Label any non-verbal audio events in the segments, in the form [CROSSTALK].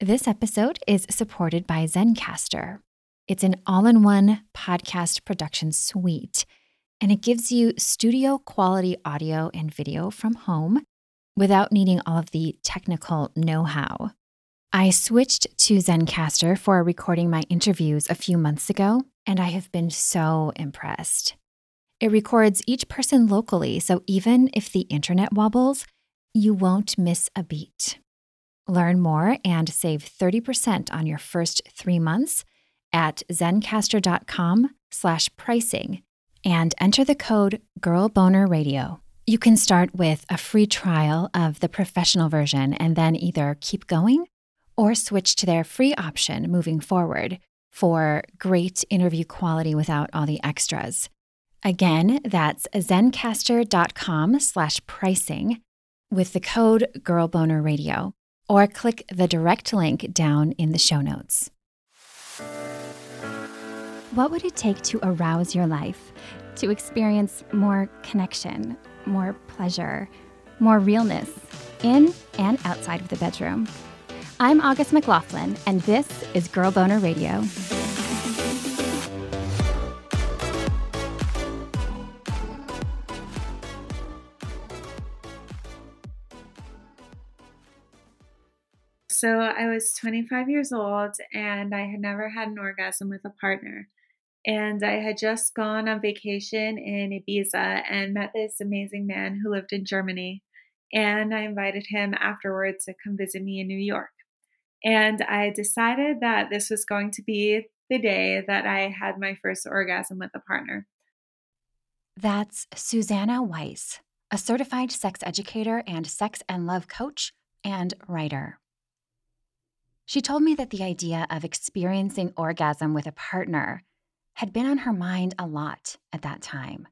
This episode is supported by Zencastr. It's an all in one podcast production suite, and it gives you studio quality audio and video from home without needing all of the technical know how. I switched to Zencastr for recording my interviews a few months ago, and I have been so impressed. It records each person locally, so even if the internet wobbles, you won't miss a beat. Learn more and save 30% on your first three months at zencastr.com slash pricing and enter the code GIRLBONERRADIO. You can start with a free trial of the professional version and then either keep going or switch to their free option moving forward for great interview quality without all the extras. Again, that's zencastr.com slash pricing with the code GIRLBONERRADIO or click the direct link down in the show notes. What would it take to arouse your life, to experience more connection, more pleasure, more realness in and outside of the bedroom? I'm August McLaughlin, and this is Girl Boner Radio. So I was 25 years old and I had never had an orgasm with a partner. And I had just gone on vacation in Ibiza and met this amazing man who lived in Germany. And I invited him afterwards to come visit me in New York. And I decided that this was going to be the day that I had my first orgasm with a partner. That's Suzannah Weiss, a certified sex educator and sex and love coach and writer. She told me that the idea of experiencing orgasm with a partner had been on her mind a lot at that time.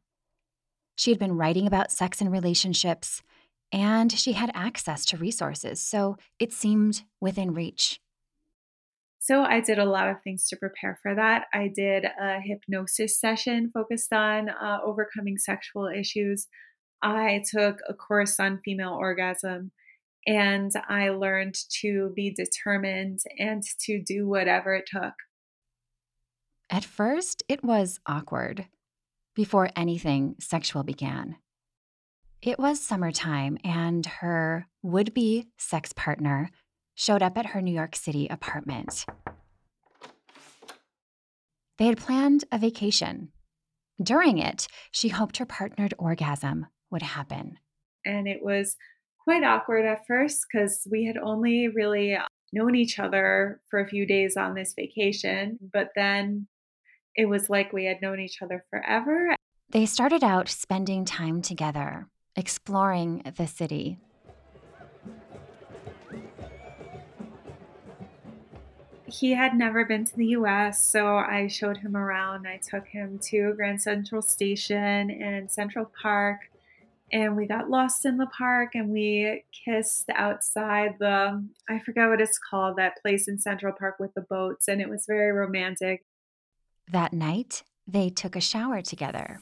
She had been writing about sex and relationships, and she had access to resources, so it seemed within reach. So, I did a lot of things to prepare for that. I did a hypnosis session focused on uh, overcoming sexual issues. I took a course on female orgasm and I learned to be determined and to do whatever it took. At first, it was awkward before anything sexual began. It was summertime, and her would be sex partner showed up at her New York City apartment. They had planned a vacation. During it, she hoped her partnered orgasm would happen. And it was quite awkward at first because we had only really known each other for a few days on this vacation, but then it was like we had known each other forever. They started out spending time together, exploring the city. He had never been to the US, so I showed him around. I took him to Grand Central Station and Central Park and we got lost in the park and we kissed outside the I forget what it's called that place in Central Park with the boats and it was very romantic. That night, they took a shower together.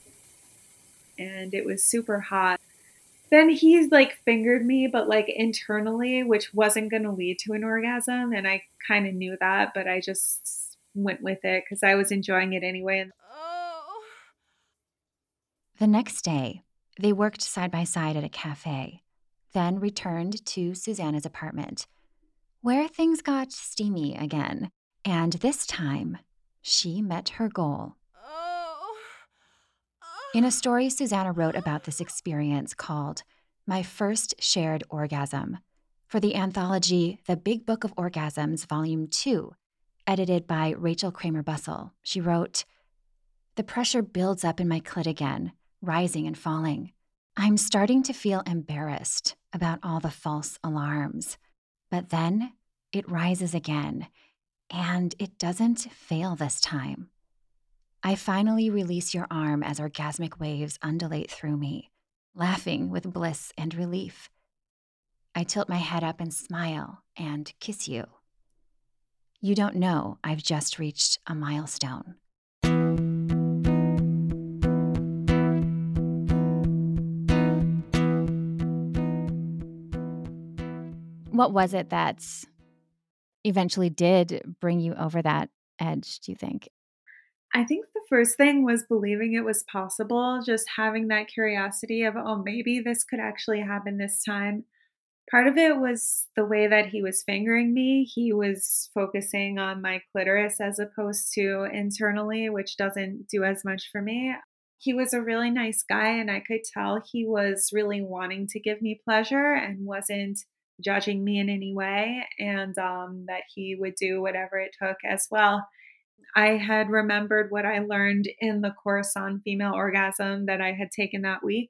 And it was super hot. Then he's like fingered me, but like internally, which wasn't going to lead to an orgasm. And I kind of knew that, but I just went with it because I was enjoying it anyway. Oh. The next day, they worked side by side at a cafe, then returned to Suzannah's apartment, where things got steamy again. And this time, she met her goal. Oh. In a story Susanna wrote about this experience called My First Shared Orgasm for the anthology The Big Book of Orgasms, Volume 2, edited by Rachel Kramer Bussel, she wrote The pressure builds up in my clit again rising and falling. I'm starting to feel embarrassed about all the false alarms. But then it rises again, and it doesn't fail this time. I finally release your arm as orgasmic waves undulate through me, laughing with bliss and relief. I tilt my head up and smile and kiss you. You don't know I've just reached a milestone. What was it that eventually did bring you over that edge, do you think? I think the first thing was believing it was possible, just having that curiosity of, oh, maybe this could actually happen this time. Part of it was the way that he was fingering me. He was focusing on my clitoris as opposed to internally, which doesn't do as much for me. He was a really nice guy, and I could tell he was really wanting to give me pleasure and wasn't judging me in any way, and um, that he would do whatever it took as well. I had remembered what I learned in the course on female orgasm that I had taken that week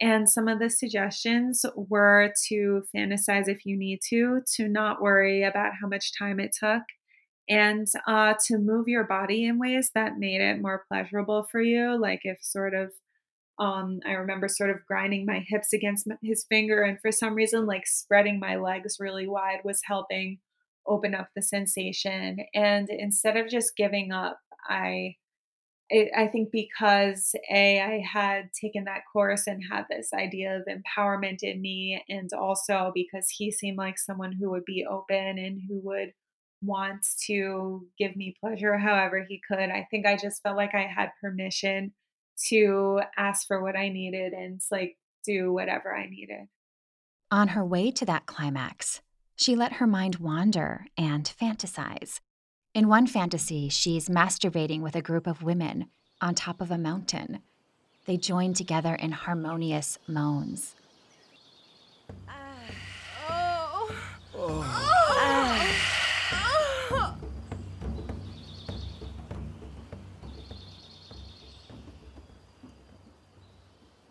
and some of the suggestions were to fantasize if you need to, to not worry about how much time it took, and uh, to move your body in ways that made it more pleasurable for you. Like if sort of, um, I remember sort of grinding my hips against his finger, and for some reason, like spreading my legs really wide was helping open up the sensation. And instead of just giving up, I I think because A, I had taken that course and had this idea of empowerment in me, and also because he seemed like someone who would be open and who would want to give me pleasure however he could. I think I just felt like I had permission to ask for what I needed and like do whatever I needed. On her way to that climax, she let her mind wander and fantasize. In one fantasy, she's masturbating with a group of women on top of a mountain. They join together in harmonious moans. Ah. Oh. Oh.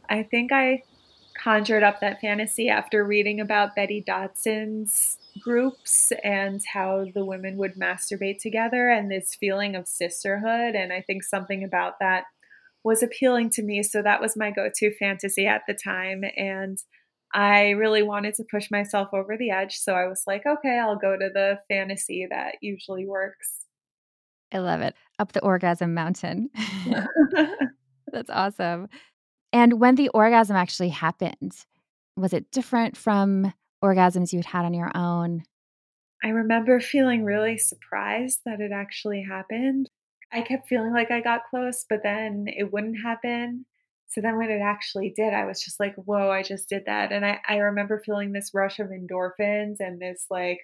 I think I conjured up that fantasy after reading about Betty Dodson's groups and how the women would masturbate together and this feeling of sisterhood. And I think something about that was appealing to me. So that was my go to fantasy at the time. And I really wanted to push myself over the edge. So I was like, okay, I'll go to the fantasy that usually works. I love it. Up the orgasm mountain. [LAUGHS] [LAUGHS] That's awesome. And when the orgasm actually happened, was it different from orgasms you'd had on your own? I remember feeling really surprised that it actually happened. I kept feeling like I got close, but then it wouldn't happen. So then when it actually did, I was just like, whoa, I just did that. And I, I remember feeling this rush of endorphins and this like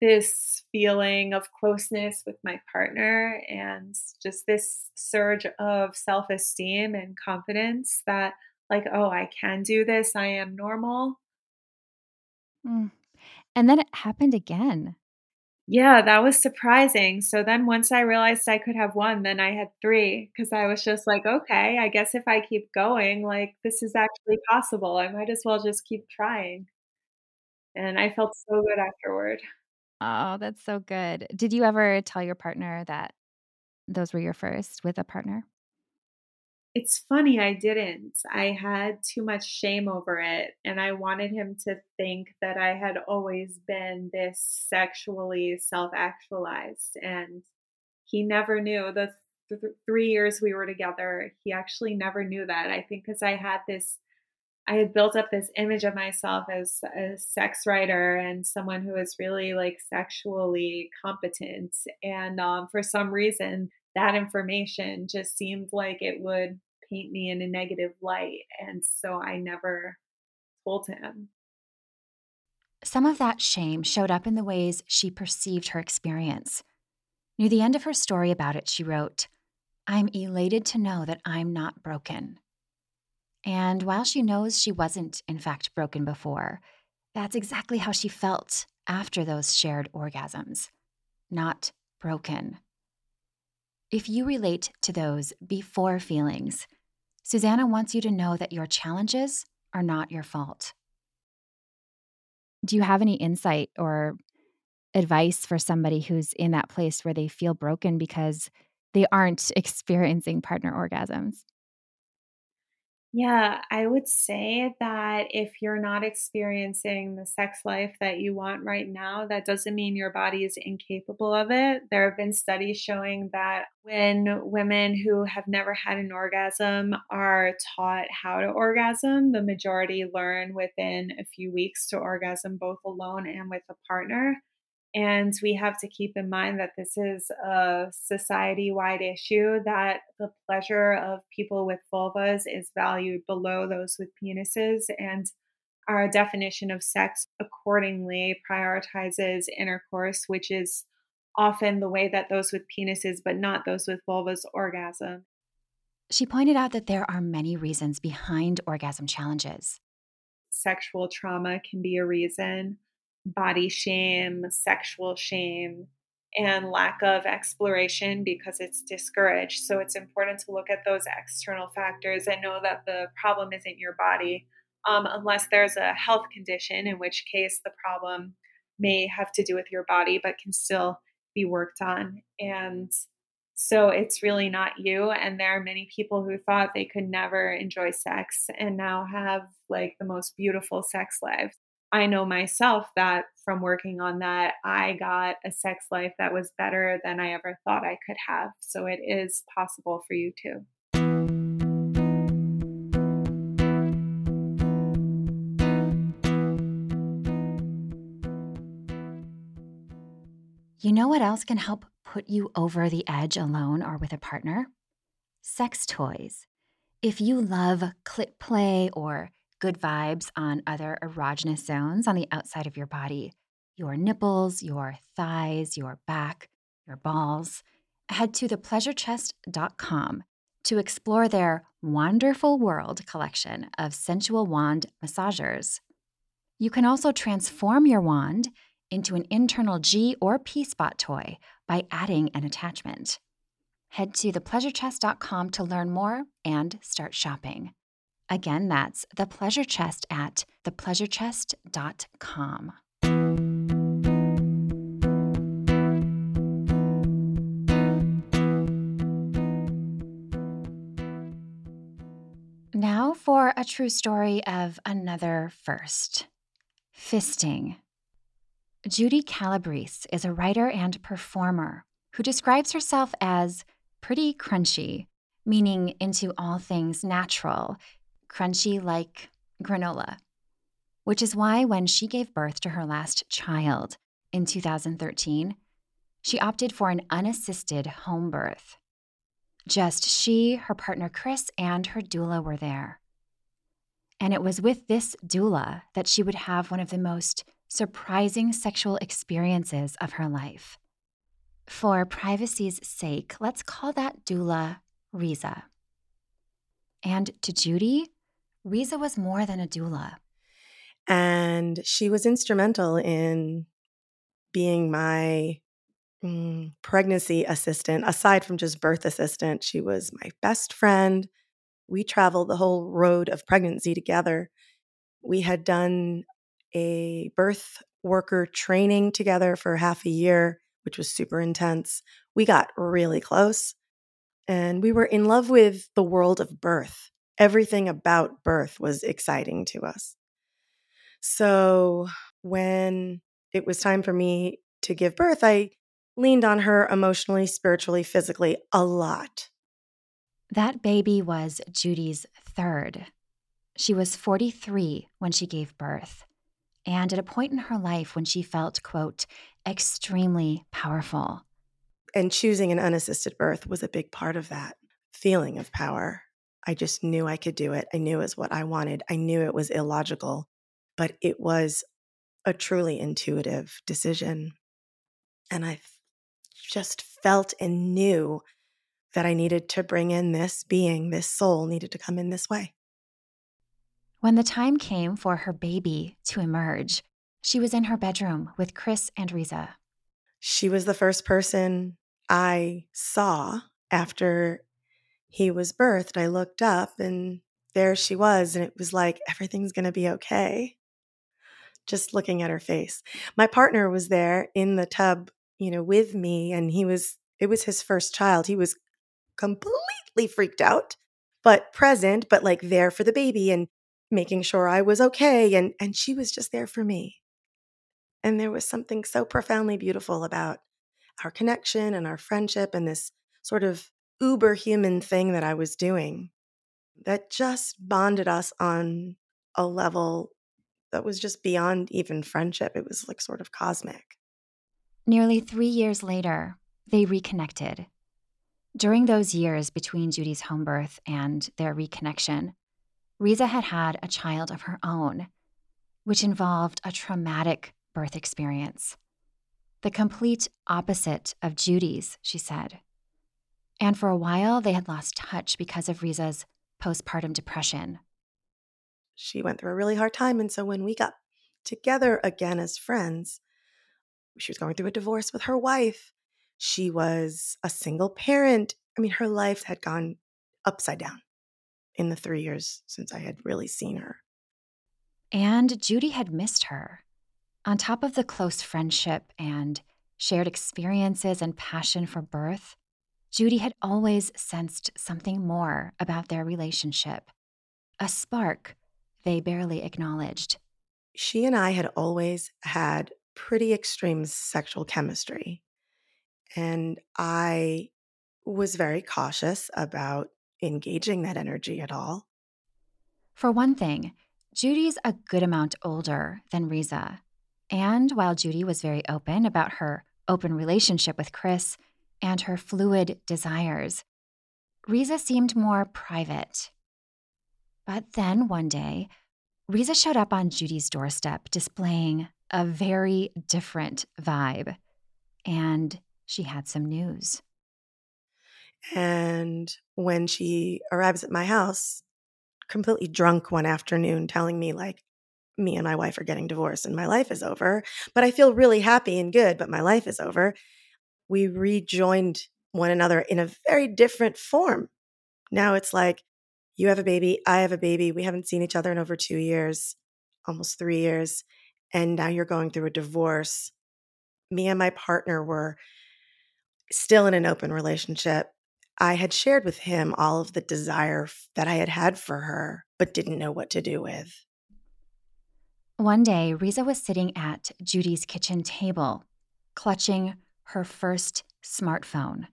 this feeling of closeness with my partner and just this surge of self-esteem and confidence that like, oh, I can do this. I am normal. Mm. And then it happened again. Yeah, that was surprising. So then once I realized I could have one, then I had 3 because I was just like, "Okay, I guess if I keep going, like, this is actually possible. I might as well just keep trying." And I felt so good afterward. Oh, that's so good. Did you ever tell your partner that those were your first with a partner? It's funny, I didn't. I had too much shame over it, and I wanted him to think that I had always been this sexually self-actualized, and he never knew. The th- th- 3 years we were together, he actually never knew that. I think because I had this I had built up this image of myself as a sex writer and someone who was really like sexually competent. And um, for some reason, that information just seemed like it would paint me in a negative light. And so I never told him. Some of that shame showed up in the ways she perceived her experience. Near the end of her story about it, she wrote, I'm elated to know that I'm not broken. And while she knows she wasn't, in fact, broken before, that's exactly how she felt after those shared orgasms not broken. If you relate to those before feelings, Suzannah wants you to know that your challenges are not your fault. Do you have any insight or advice for somebody who's in that place where they feel broken because they aren't [LAUGHS] experiencing partner orgasms? Yeah, I would say that if you're not experiencing the sex life that you want right now, that doesn't mean your body is incapable of it. There have been studies showing that when women who have never had an orgasm are taught how to orgasm, the majority learn within a few weeks to orgasm both alone and with a partner. And we have to keep in mind that this is a society wide issue, that the pleasure of people with vulvas is valued below those with penises. And our definition of sex accordingly prioritizes intercourse, which is often the way that those with penises, but not those with vulvas, orgasm. She pointed out that there are many reasons behind orgasm challenges. Sexual trauma can be a reason body shame, sexual shame, and lack of exploration because it's discouraged. So it's important to look at those external factors and know that the problem isn't your body, um, unless there's a health condition, in which case the problem may have to do with your body, but can still be worked on. And so it's really not you. And there are many people who thought they could never enjoy sex and now have like the most beautiful sex lives. I know myself that from working on that, I got a sex life that was better than I ever thought I could have. So it is possible for you too. You know what else can help put you over the edge alone or with a partner? Sex toys. If you love clit play or good vibes on other erogenous zones on the outside of your body your nipples, your thighs, your back, your balls. Head to thepleasurechest.com to explore their Wonderful World collection of sensual wand massagers. You can also transform your wand into an internal G or P spot toy by adding an attachment. Head to thepleasurechest.com to learn more and start shopping. Again, that's the pleasure chest at thepleasurechest.com. Now for a true story of another first fisting. Judy Calabrese is a writer and performer who describes herself as pretty crunchy, meaning into all things natural, crunchy like granola, which is why when she gave birth to her last child in 2013, she opted for an unassisted home birth. Just she, her partner Chris, and her doula were there. And it was with this doula that she would have one of the most surprising sexual experiences of her life. For privacy's sake, let's call that doula Riza. And to Judy, Riza was more than a doula. And she was instrumental in being my mm, pregnancy assistant. Aside from just birth assistant, she was my best friend. We traveled the whole road of pregnancy together. We had done a birth worker training together for half a year, which was super intense. We got really close and we were in love with the world of birth everything about birth was exciting to us. So when it was time for me to give birth, I leaned on her emotionally, spiritually, physically a lot. That baby was Judy's third. She was 43 when she gave birth, and at a point in her life when she felt, quote, extremely powerful. And choosing an unassisted birth was a big part of that feeling of power. I just knew I could do it. I knew it was what I wanted. I knew it was illogical, but it was a truly intuitive decision. And I just felt and knew that I needed to bring in this being, this soul needed to come in this way. When the time came for her baby to emerge, she was in her bedroom with Chris and Riza. She was the first person I saw after he was birthed, I looked up and there she was. And it was like, everything's going to be okay. Just looking at her face. My partner was there in the tub, you know, with me, and he was, it was his first child. He was completely freaked out, but present, but like there for the baby and making sure I was okay. And, and she was just there for me. And there was something so profoundly beautiful about our connection and our friendship and this sort of uber human thing that I was doing that just bonded us on a level that was just beyond even friendship. It was like sort of cosmic. Nearly three years later, they reconnected. During those years between Judy's home birth and their reconnection, Riza had had a child of her own, which involved a traumatic birth experience. The complete opposite of Judy's, she said. And for a while, they had lost touch because of Riza's postpartum depression. She went through a really hard time. And so when we got together again as friends, she was going through a divorce with her wife. She was a single parent. I mean, her life had gone upside down in the three years since I had really seen her. And Judy had missed her. On top of the close friendship and shared experiences and passion for birth, Judy had always sensed something more about their relationship a spark they barely acknowledged. She and I had always had pretty extreme sexual chemistry. And I was very cautious about engaging that energy at all. For one thing, Judy's a good amount older than Riza. And while Judy was very open about her open relationship with Chris and her fluid desires, Riza seemed more private. But then one day, Riza showed up on Judy's doorstep displaying a very different vibe. And she had some news. And when she arrives at my house, completely drunk one afternoon, telling me, like, me and my wife are getting divorced and my life is over, but I feel really happy and good, but my life is over. We rejoined one another in a very different form. Now it's like, you have a baby, I have a baby. We haven't seen each other in over two years, almost three years. And now you're going through a divorce. Me and my partner were still in an open relationship. I had shared with him all of the desire that I had had for her, but didn't know what to do with. One day, Riza was sitting at Judy's kitchen table, clutching her first smartphone.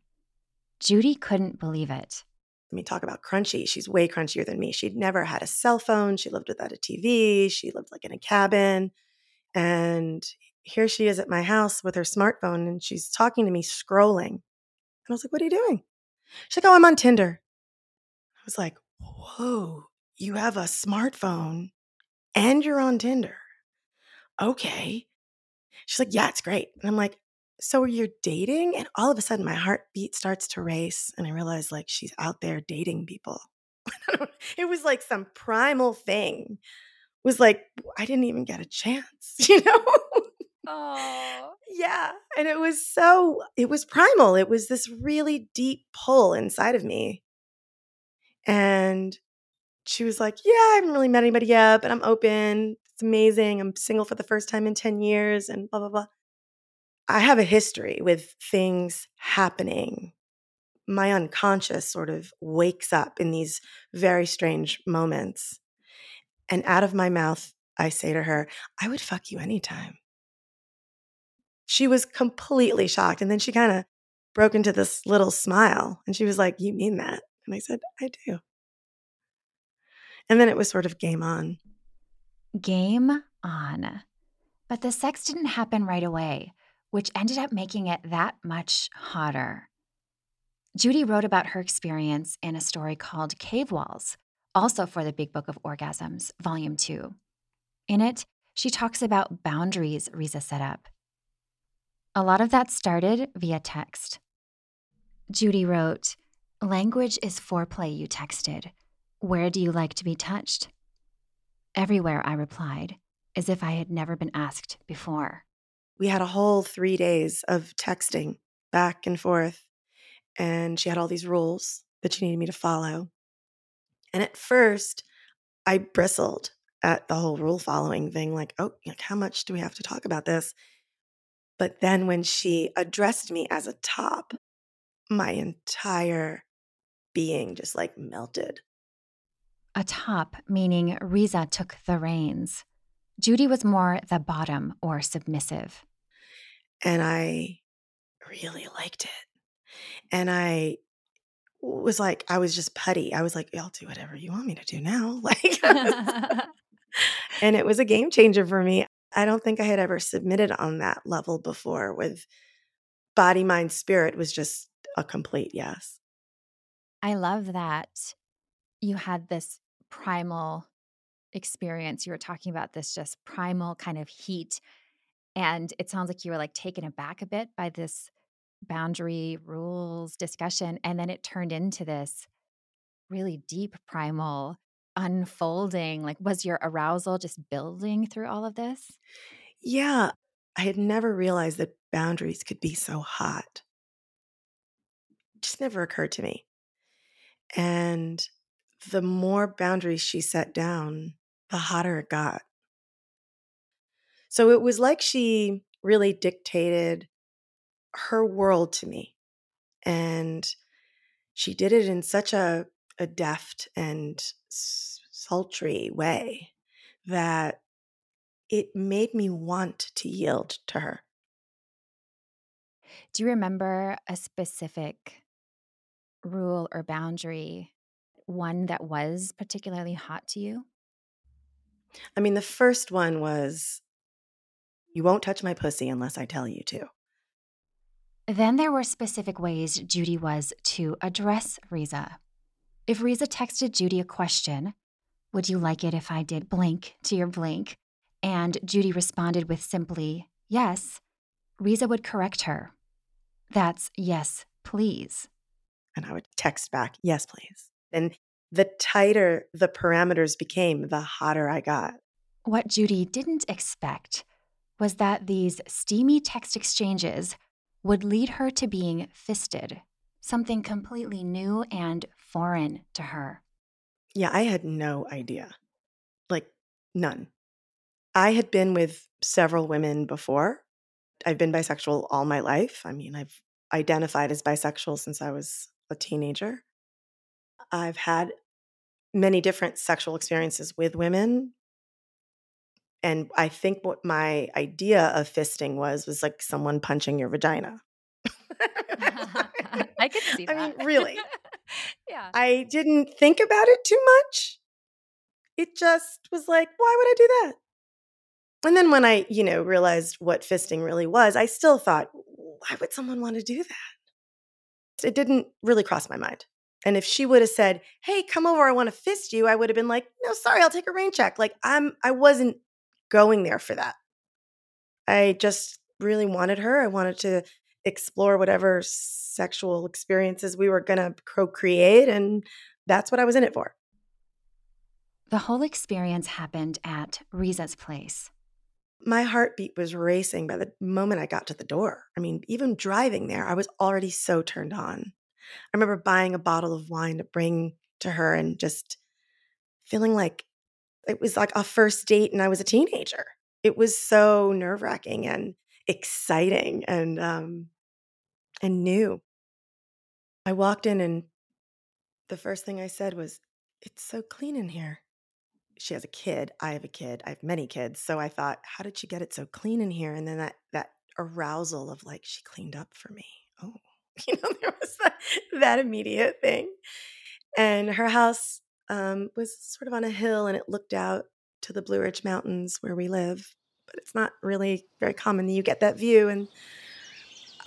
Judy couldn't believe it. Let me talk about crunchy. She's way crunchier than me. She'd never had a cell phone. She lived without a TV. She lived like in a cabin. And here she is at my house with her smartphone and she's talking to me, scrolling. And I was like, What are you doing? She's like, Oh, I'm on Tinder. I was like, Whoa, you have a smartphone and you're on Tinder. Okay. She's like, Yeah, it's great. And I'm like, So you're dating? And all of a sudden, my heartbeat starts to race. And I realize, like, she's out there dating people. [LAUGHS] it was like some primal thing. It was like, I didn't even get a chance, [LAUGHS] you know? Oh. Yeah. And it was so, it was primal. It was this really deep pull inside of me. And she was like, Yeah, I haven't really met anybody yet, but I'm open. It's amazing. I'm single for the first time in 10 years and blah, blah, blah. I have a history with things happening. My unconscious sort of wakes up in these very strange moments. And out of my mouth, I say to her, I would fuck you anytime she was completely shocked. And then she kind of broke into this little smile and she was like, You mean that? And I said, I do. And then it was sort of game on. Game on. But the sex didn't happen right away, which ended up making it that much hotter. Judy wrote about her experience in a story called Cave Walls, also for the Big Book of Orgasms, Volume 2. In it, she talks about boundaries Riza set up a lot of that started via text. Judy wrote, Language is foreplay, you texted. Where do you like to be touched? Everywhere, I replied, as if I had never been asked before. We had a whole three days of texting back and forth, and she had all these rules that she needed me to follow. And at first, I bristled at the whole rule following thing like, oh, like, how much do we have to talk about this? But then when she addressed me as a top, my entire being just like melted. A top, meaning Riza took the reins. Judy was more the bottom or submissive. And I really liked it. And I was like, I was just putty. I was like, I'll do whatever you want me to do now. [LAUGHS] Like, [LAUGHS] and it was a game changer for me. I don't think I had ever submitted on that level before with body, mind, spirit was just a complete yes. I love that you had this primal experience. You were talking about this just primal kind of heat. And it sounds like you were like taken aback a bit by this boundary rules discussion. And then it turned into this really deep primal unfolding. Like, was your arousal just building through all of this? Yeah. I had never realized that boundaries could be so hot. Just never occurred to me. And the more boundaries she set down, the hotter it got. So it was like she really dictated her world to me. And she did it in such a, a deft and sultry way that it made me want to yield to her. Do you remember a specific rule or boundary, one that was particularly hot to you? I mean, the first one was you won't touch my pussy unless I tell you to. Then there were specific ways Judy was to address Riza. If Riza texted Judy a question, would you like it if I did blank to your blank? And Judy responded with simply, yes, Riza would correct her. That's yes, please. And I would text back, yes, please. And the tighter the parameters became, the hotter I got. What Judy didn't expect was that these steamy text exchanges would lead her to being fisted, something completely new and foreign to her. Yeah, I had no idea. Like, none. I had been with several women before. I've been bisexual all my life. I mean, I've identified as bisexual since I was a teenager. I've had many different sexual experiences with women. And I think what my idea of fisting was was like someone punching your vagina. [LAUGHS] I could [LAUGHS] see that. I mean, really. [LAUGHS] yeah. I didn't think about it too much. It just was like, why would I do that? And then when I, you know, realized what fisting really was, I still thought, why would someone want to do that? It didn't really cross my mind. And if she would have said, "Hey, come over, I want to fist you," I would have been like, "No, sorry, I'll take a rain check." Like I'm I wasn't going there for that. I just really wanted her. I wanted to explore whatever sexual experiences we were going to procreate and that's what I was in it for. The whole experience happened at Riza's place. My heartbeat was racing by the moment I got to the door. I mean, even driving there, I was already so turned on. I remember buying a bottle of wine to bring to her and just feeling like it was like a first date and I was a teenager. It was so nerve wracking and exciting and um, and new. I walked in and the first thing I said was, "It's so clean in here." She has a kid. I have a kid. I have many kids. So I thought, how did she get it so clean in here? And then that that arousal of like she cleaned up for me. Oh, [LAUGHS] you know, there was that, that immediate thing. And her house um, was sort of on a hill and it looked out to the Blue Ridge Mountains where we live. But it's not really very common that you get that view. And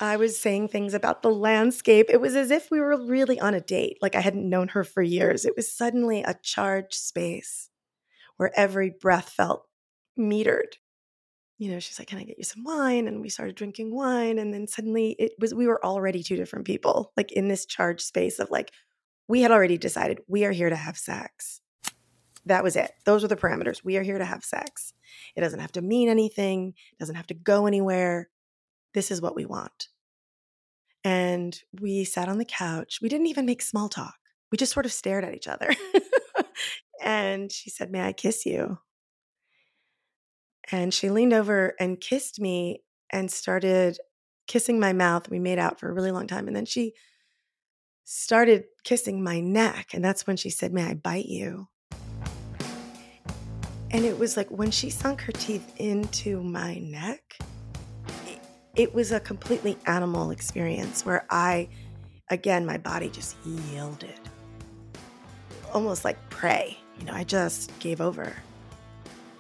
I was saying things about the landscape. It was as if we were really on a date, like I hadn't known her for years. It was suddenly a charged space where every breath felt metered you know, she's like, Can I get you some wine? And we started drinking wine. And then suddenly it was, we were already two different people, like in this charged space of like, we had already decided we are here to have sex. That was it. Those were the parameters. We are here to have sex. It doesn't have to mean anything, it doesn't have to go anywhere. This is what we want. And we sat on the couch. We didn't even make small talk. We just sort of stared at each other. [LAUGHS] and she said, May I kiss you? And she leaned over and kissed me and started kissing my mouth. We made out for a really long time. And then she started kissing my neck. And that's when she said, May I bite you? And it was like when she sunk her teeth into my neck, it was a completely animal experience where I, again, my body just yielded, almost like prey. You know, I just gave over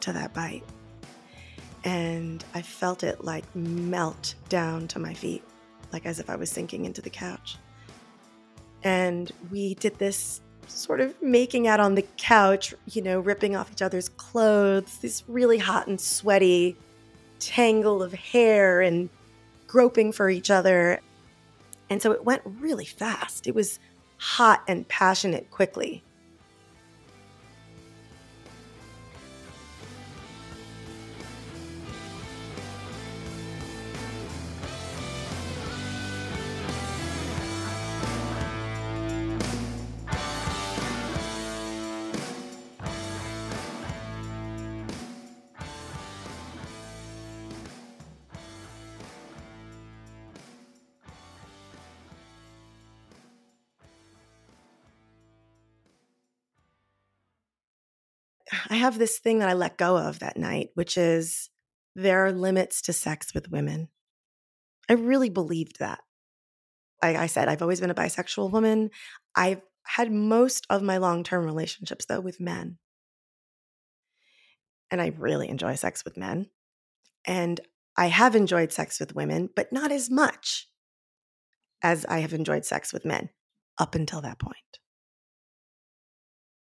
to that bite. and I felt it like melt down to my feet, like as if I was sinking into the couch. And we did this sort of making out on the couch, you know, ripping off each other's clothes, this really hot and sweaty tangle of hair and groping for each other. And so it went really fast. It was hot and passionate quickly. Have this thing that I let go of that night, which is there are limits to sex with women. I really believed that. Like I said, I've always been a bisexual woman. I've had most of my long term relationships, though, with men. And I really enjoy sex with men. And I have enjoyed sex with women, but not as much as I have enjoyed sex with men up until that point.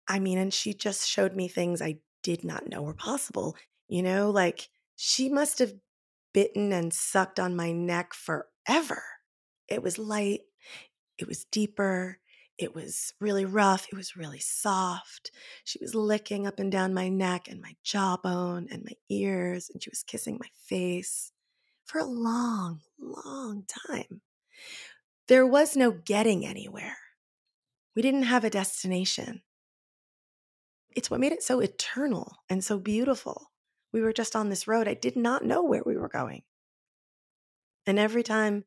I mean, and she just showed me things I did not know were possible. You know, like she must have bitten and sucked on my neck forever. It was light, it was deeper, it was really rough, it was really soft. She was licking up and down my neck and my jawbone and my ears, and she was kissing my face for a long, long time. There was no getting anywhere. We didn't have a destination it's what made it so eternal and so beautiful. We were just on this road. I did not know where we were going. And every time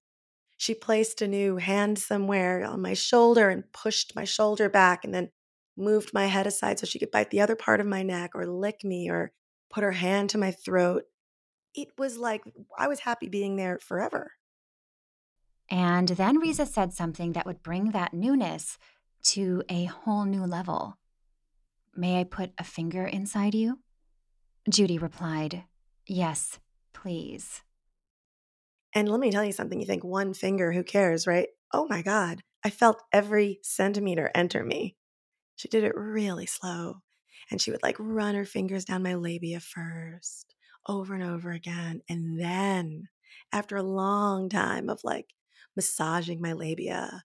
she placed a new hand somewhere on my shoulder and pushed my shoulder back and then moved my head aside so she could bite the other part of my neck or lick me or put her hand to my throat, it was like I was happy being there forever. And then Riza said something that would bring that newness to a whole new level. May I put a finger inside you? Judy replied, Yes, please. And let me tell you something. You think one finger, who cares, right? Oh my God. I felt every centimeter enter me. She did it really slow. And she would like run her fingers down my labia first, over and over again. And then, after a long time of like massaging my labia,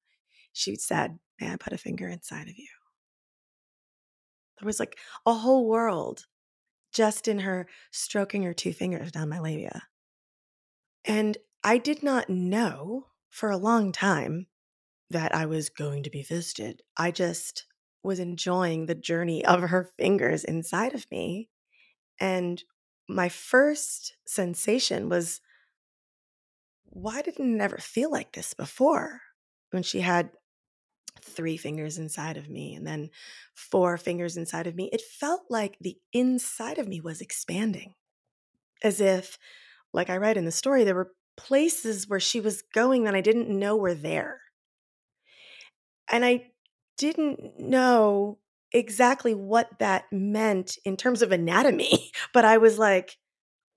she said, May I put a finger inside of you? There was like a whole world just in her stroking her two fingers down my labia. And I did not know for a long time that I was going to be fisted. I just was enjoying the journey of her fingers inside of me. And my first sensation was, why didn't it ever feel like this before? When she had three fingers inside of me and then four fingers inside of me, it felt like the inside of me was expanding. As if, like I write in the story, there were places where she was going that I didn't know were there. And I didn't know exactly what that meant in terms of anatomy, [LAUGHS] but I was like,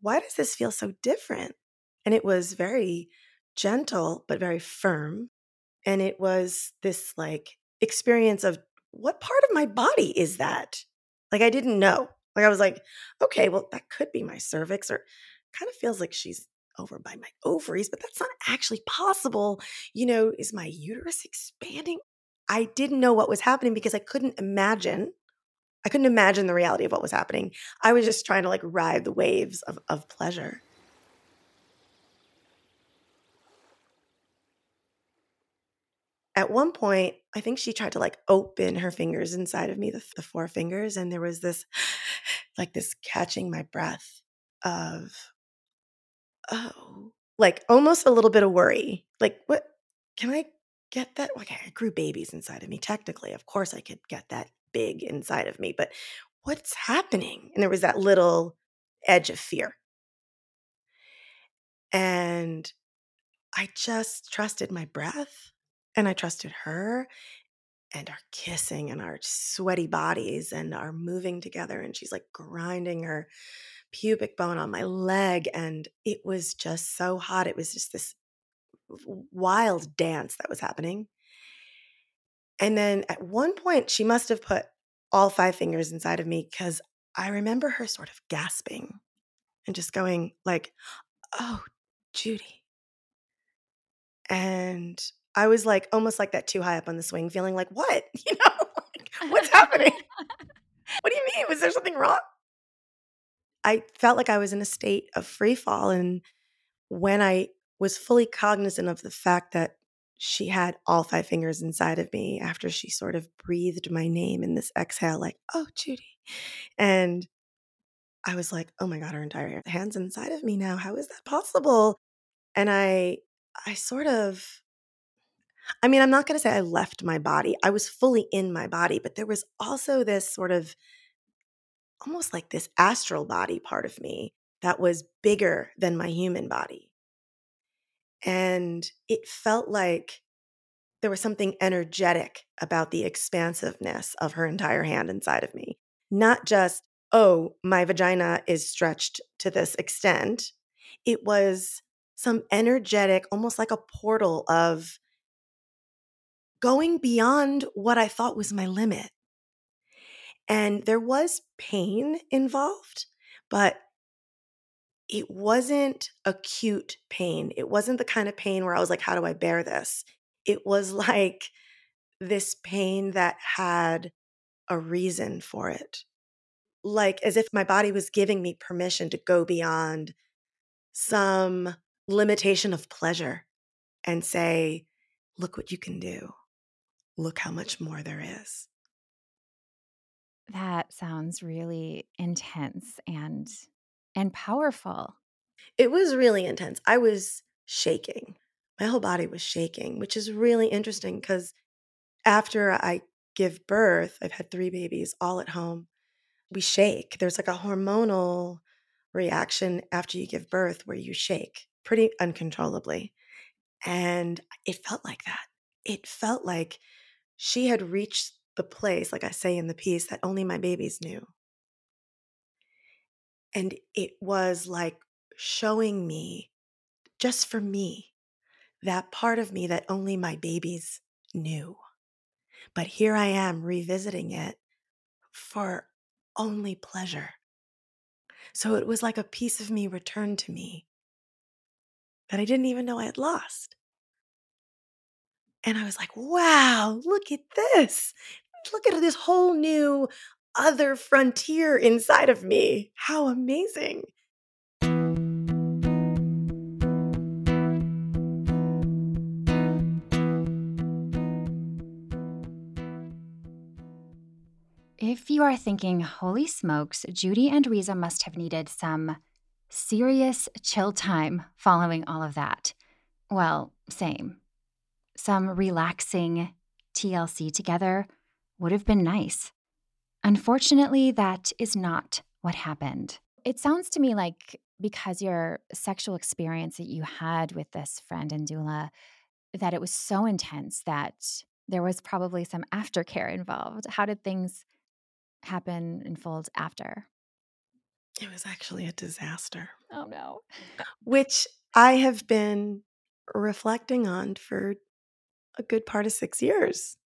why does this feel so different? And it was very gentle, but very firm and it was this like experience of what part of my body is that? Like I didn't know. Like I was like, okay, well that could be my cervix or kind of feels like she's over by my ovaries, but that's not actually possible. You know, is my uterus expanding? I didn't know what was happening because I couldn't imagine. I couldn't imagine the reality of what was happening. I was just trying to like ride the waves of, of pleasure. At one point, I think she tried to like open her fingers inside of me, the, the four fingers, and there was this [SIGHS] like this catching my breath of, oh, like almost a little bit of worry. Like, what can I get that? Okay, I grew babies inside of me. Technically, of course, I could get that big inside of me, but what's happening? And there was that little edge of fear. And I just trusted my breath and I trusted her and our kissing and our sweaty bodies and our moving together. And she's like grinding her pubic bone on my leg. And it was just so hot. It was just this wild dance that was happening. And then at one point, she must have put all five fingers inside of me because I remember her sort of gasping and just going like, "Oh, Judy." And I was like almost like that too high up on the swing, feeling like, "What? [LAUGHS] You know, like, [LAUGHS] what's happening? what do you mean? Was there something wrong?" I felt like I was in a state of free fall and when I was fully cognizant of the fact that she had all five fingers inside of me after she sort of breathed my name in this exhale, like, oh, Judy. And I was like, oh my God, her entire hand's inside of me now. How is that possible? And I, I sort of, I mean, I'm not going to say I left my body. I was fully in my body, but there was also this sort of almost like this astral body part of me that was bigger than my human body. And it felt like there was something energetic about the expansiveness of her entire hand inside of me. Not just, oh, my vagina is stretched to this extent. It was some energetic, almost like a portal of going beyond what I thought was my limit. And there was pain involved, but it wasn't acute pain. It wasn't the kind of pain where I was like, how do I bear this? It was [LAUGHS] like this pain that had a reason for it. Like as if my body was giving me permission to go beyond some limitation of pleasure and say, look what you can do. Look how much more there is. That sounds really intense and and powerful. It was really intense. I was shaking. My whole body was shaking, which is really interesting because after I give birth, I've had three babies all at home. We shake. There's like a hormonal reaction after you give birth where you shake pretty uncontrollably. And it felt like that. It felt like she had reached the place, like I say in the piece, that only my babies knew. And it was like showing me, just for me, that part of me that only my babies knew. But here I am revisiting it for only pleasure. So it was like a piece of me returned to me that I didn't even know I had lost. And I was like, wow, look at this. Look at this whole new other frontier inside of me. How amazing. If you are thinking, holy smokes, Judy and Riza must have needed some serious chill time following all of that. Well, same. Some relaxing TLC together would have been nice. Unfortunately, that is not what happened. It sounds to me like because your sexual experience that you had with this friend and doula, that it was so intense that there was probably some aftercare involved. How did things happen and fold after? It was actually a disaster. Oh no. Which I have been reflecting on for a good part of six years.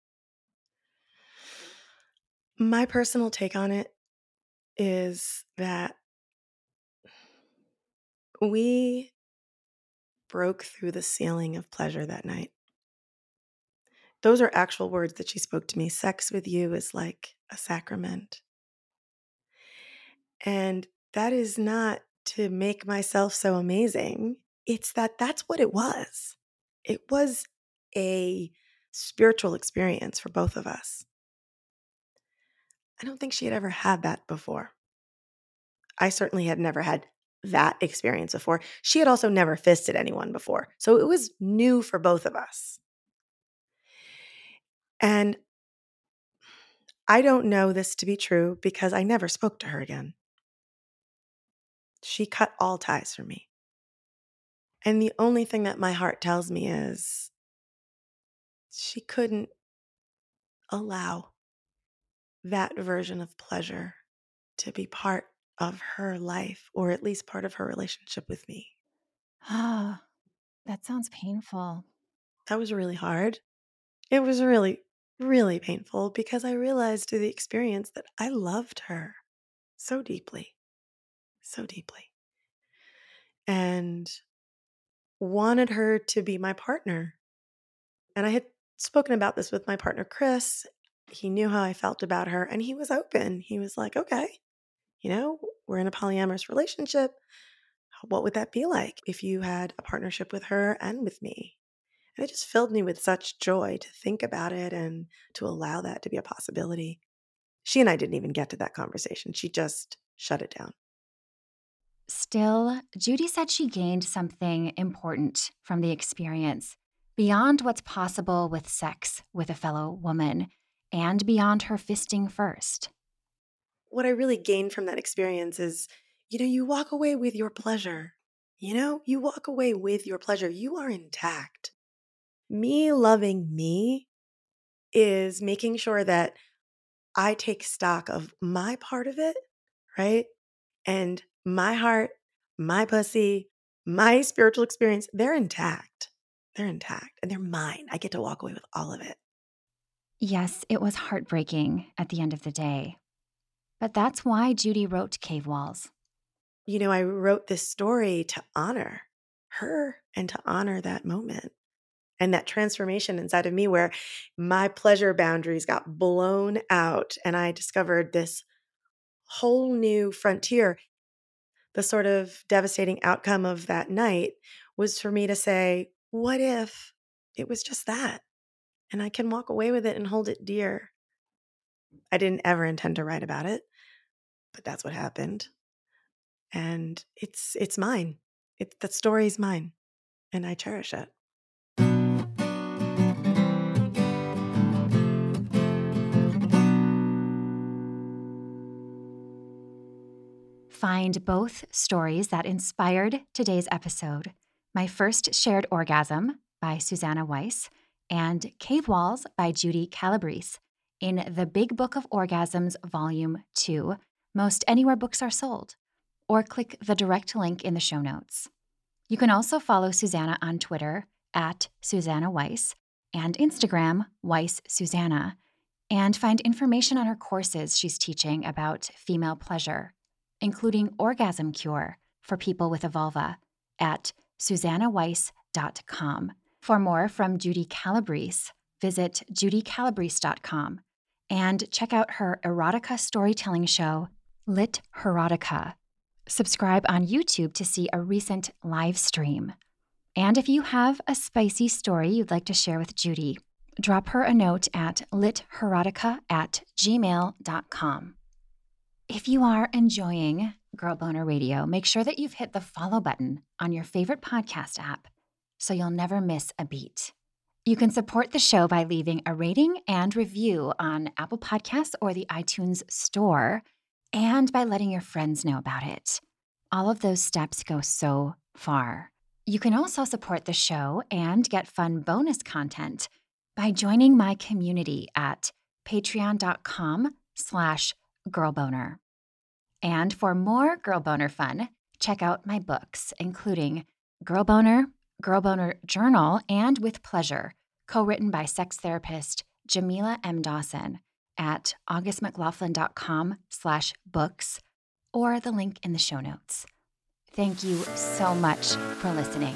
My personal take on it is that we broke through the ceiling of pleasure that night. Those are actual words that she spoke to me. Sex with you is like a sacrament. And that is not to make myself so amazing. It's that that's what it was. It was a spiritual experience for both of us. I don't think she had ever had that before. I certainly had never had that experience before. She had also never fisted anyone before. So it was new for both of us. And I don't know this to be true because I never spoke to her again. She cut all ties for me. And the only thing that my heart tells me is she couldn't allow that version of pleasure to be part of her life, or at least part of her relationship with me. Ah, that sounds painful. That was really hard. It was really, really painful because I realized through the experience that I loved her so deeply, so deeply, and wanted her to be my partner. And I had spoken about this with my partner, Chris. He knew how I felt about her and he was open. He was like, okay, you know, we're in a polyamorous relationship. What would that be like if you had a partnership with her and with me? And it just filled me with such joy to think about it and to allow that to be a possibility. She and I didn't even get to that conversation. She just shut it down. Still, Judy said she gained something important from the experience beyond what's possible with sex with a fellow woman and beyond her fisting first. What I really gained from that experience is you know, you walk away with your pleasure. You know, you walk away with your pleasure. You are intact. Me loving me is making sure that I take stock of my part of it, right? And my heart, my pussy, my spiritual experience, they're intact. They're intact and they're mine. I get to walk away with all of it. Yes, it was heartbreaking at the end of the day. But that's why Judy wrote Cave Walls. You know, I wrote this story to honor her and to honor that moment and that transformation inside of me where my pleasure boundaries got blown out and I discovered this whole new frontier. The sort of devastating outcome of that night was for me to say, what if it was just that? And I can walk away with it and hold it dear. I didn't ever intend to write about it, but that's what happened. And it's it's mine. It that story is mine, and I cherish it. Find both stories that inspired today's episode My First Shared Orgasm by Suzannah Weiss and Cave Walls by Judy Calabrese in The Big Book of Orgasms, Volume 2, most anywhere books are sold, or click the direct link in the show notes. You can also follow Suzannah on Twitter at Suzannah Weiss and Instagram, Weiss Suzannah, and find information on her courses she's teaching about female pleasure, including Orgasm Cure for people with a vulva, at suzannahweiss.com. For more from Judy Calabrese, visit judycalabrese.com and check out her erotica storytelling show, Lit Erotica. Subscribe on YouTube to see a recent live stream. And if you have a spicy story you'd like to share with Judy, drop her a note at litherotica at gmail.com. If you are enjoying Girl Boner Radio, make sure that you've hit the follow button on your favorite podcast app so you'll never miss a beat. You can support the show by leaving a rating and review on Apple Podcasts or the iTunes Store, and by letting your friends know about it. All of those steps go so far. You can also support the show and get fun bonus content by joining my community at patreon.com slash girlboner. And for more Girl Boner fun, check out my books, including Girl Boner, Girl Boner Journal, and With Pleasure, co-written by sex therapist Jamila M. Dawson at augustmclaughlin.com slash books or the link in the show notes. Thank you so much for listening.